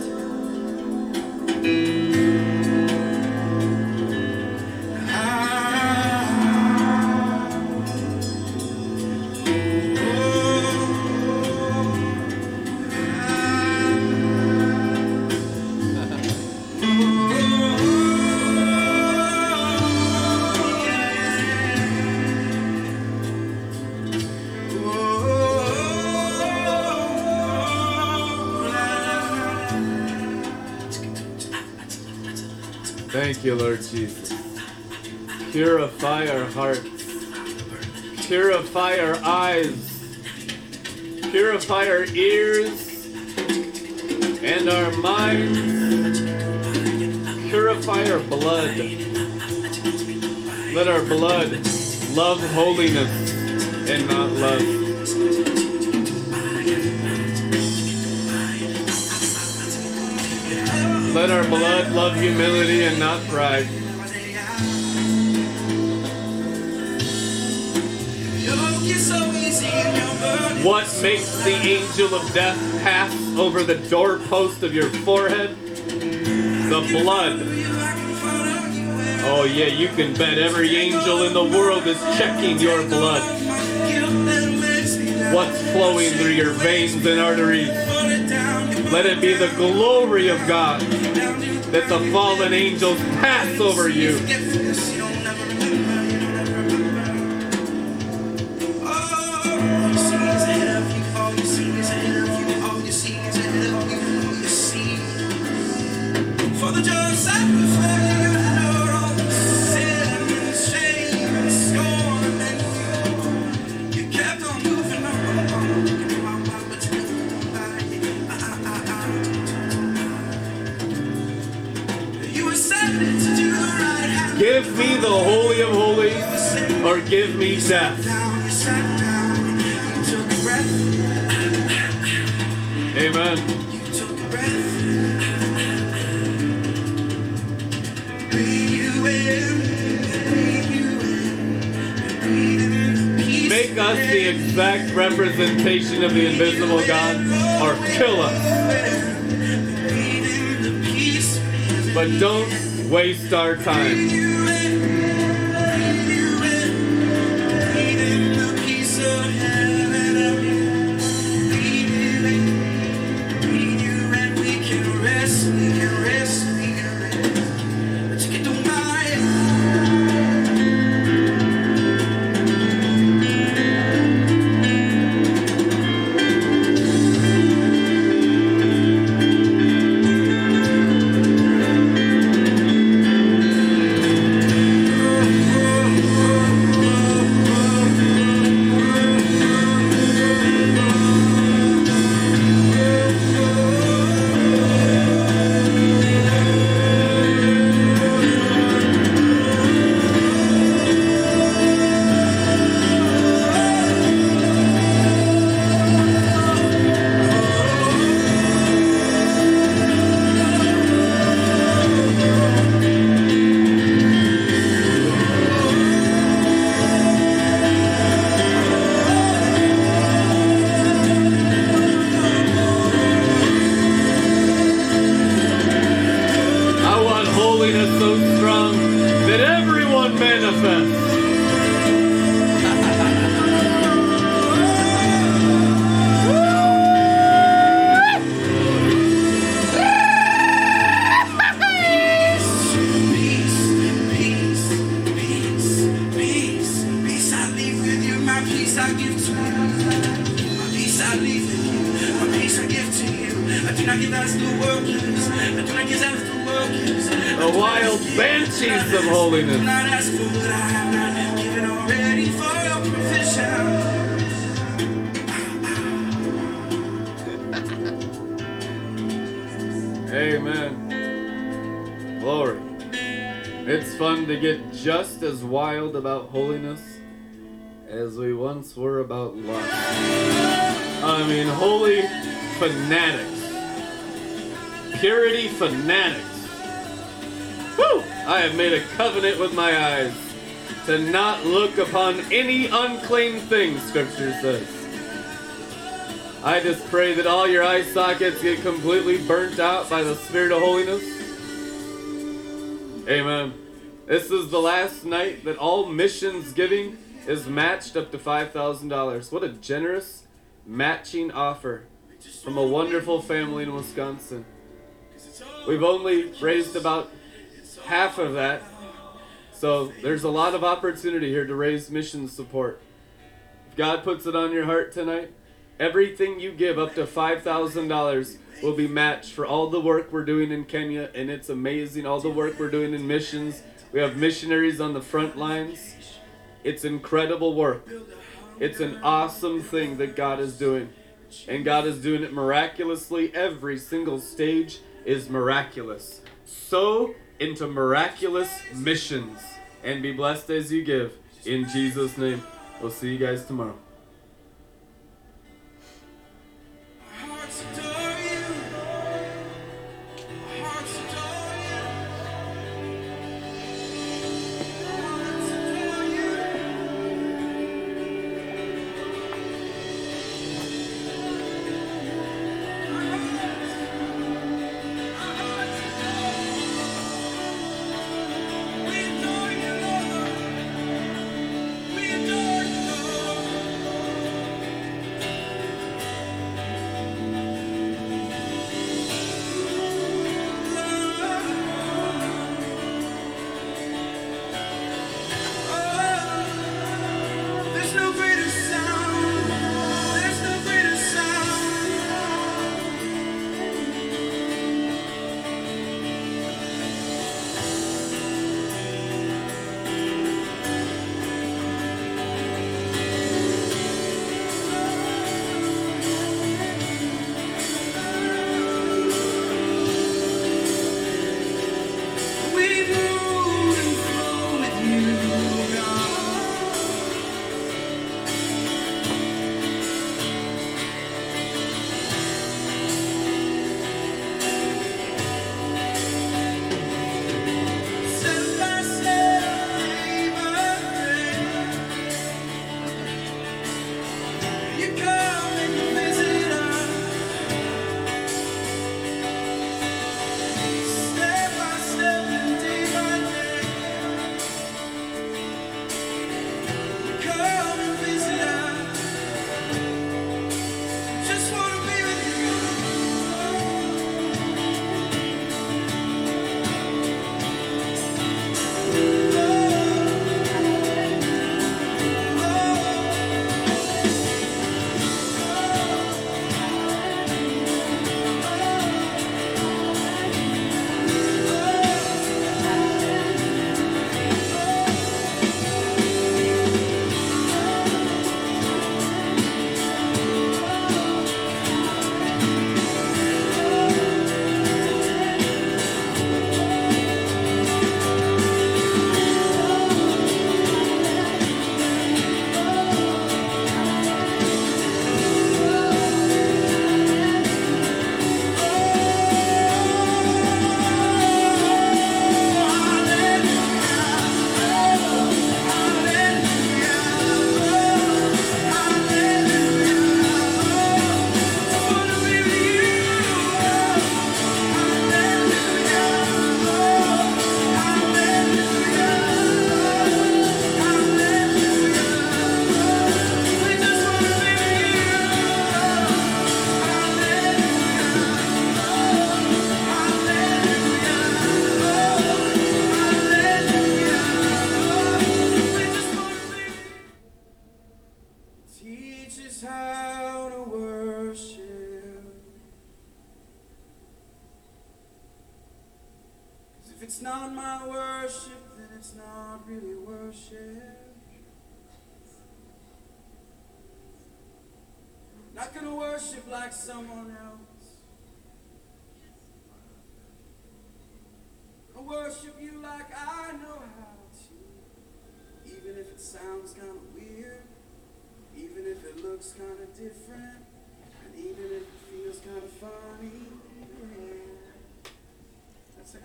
Jesus. Purify our hearts. Purify our eyes. Purify our ears and our minds. Purify our blood. Let our blood love holiness and not lust. Let our blood love humility and not pride. What makes the angel of death pass over the doorpost of your forehead? The blood. Oh, yeah, you can bet every angel in the world is checking your blood. What's flowing through your veins and arteries? Let it be the glory of God that the fallen angels pass over you. Me the Holy of Holies or give me death. Amen. Make us the exact representation of the invisible God or kill us. But don't waste our time. The world gives. The wild banshees of holiness. not ask for what I have not given already for your provision. Amen. Glory. It's fun to get just as wild about holiness as we once were about love. I mean, holy fanatics. Purity fanatics. Woo! I have made a covenant with my eyes to not look upon any unclean thing, Scripture says. I just pray that all your eye sockets get completely burnt out by the Spirit of holiness. Amen. This is the last night that all missions giving is matched up to $5,000. What a generous matching offer from a wonderful family in Wisconsin. We've only raised about half of that. So there's a lot of opportunity here to raise mission support. If God puts it on your heart tonight, everything you give up to $5,000 will be matched for all the work we're doing in Kenya, and it's amazing. All the work we're doing in missions. We have missionaries on the front lines. It's incredible work. It's an awesome thing that God is doing. And God is doing it miraculously. Every single stage is miraculous. So into miraculous missions and be blessed as you give. In Jesus' name. We'll see you guys tomorrow.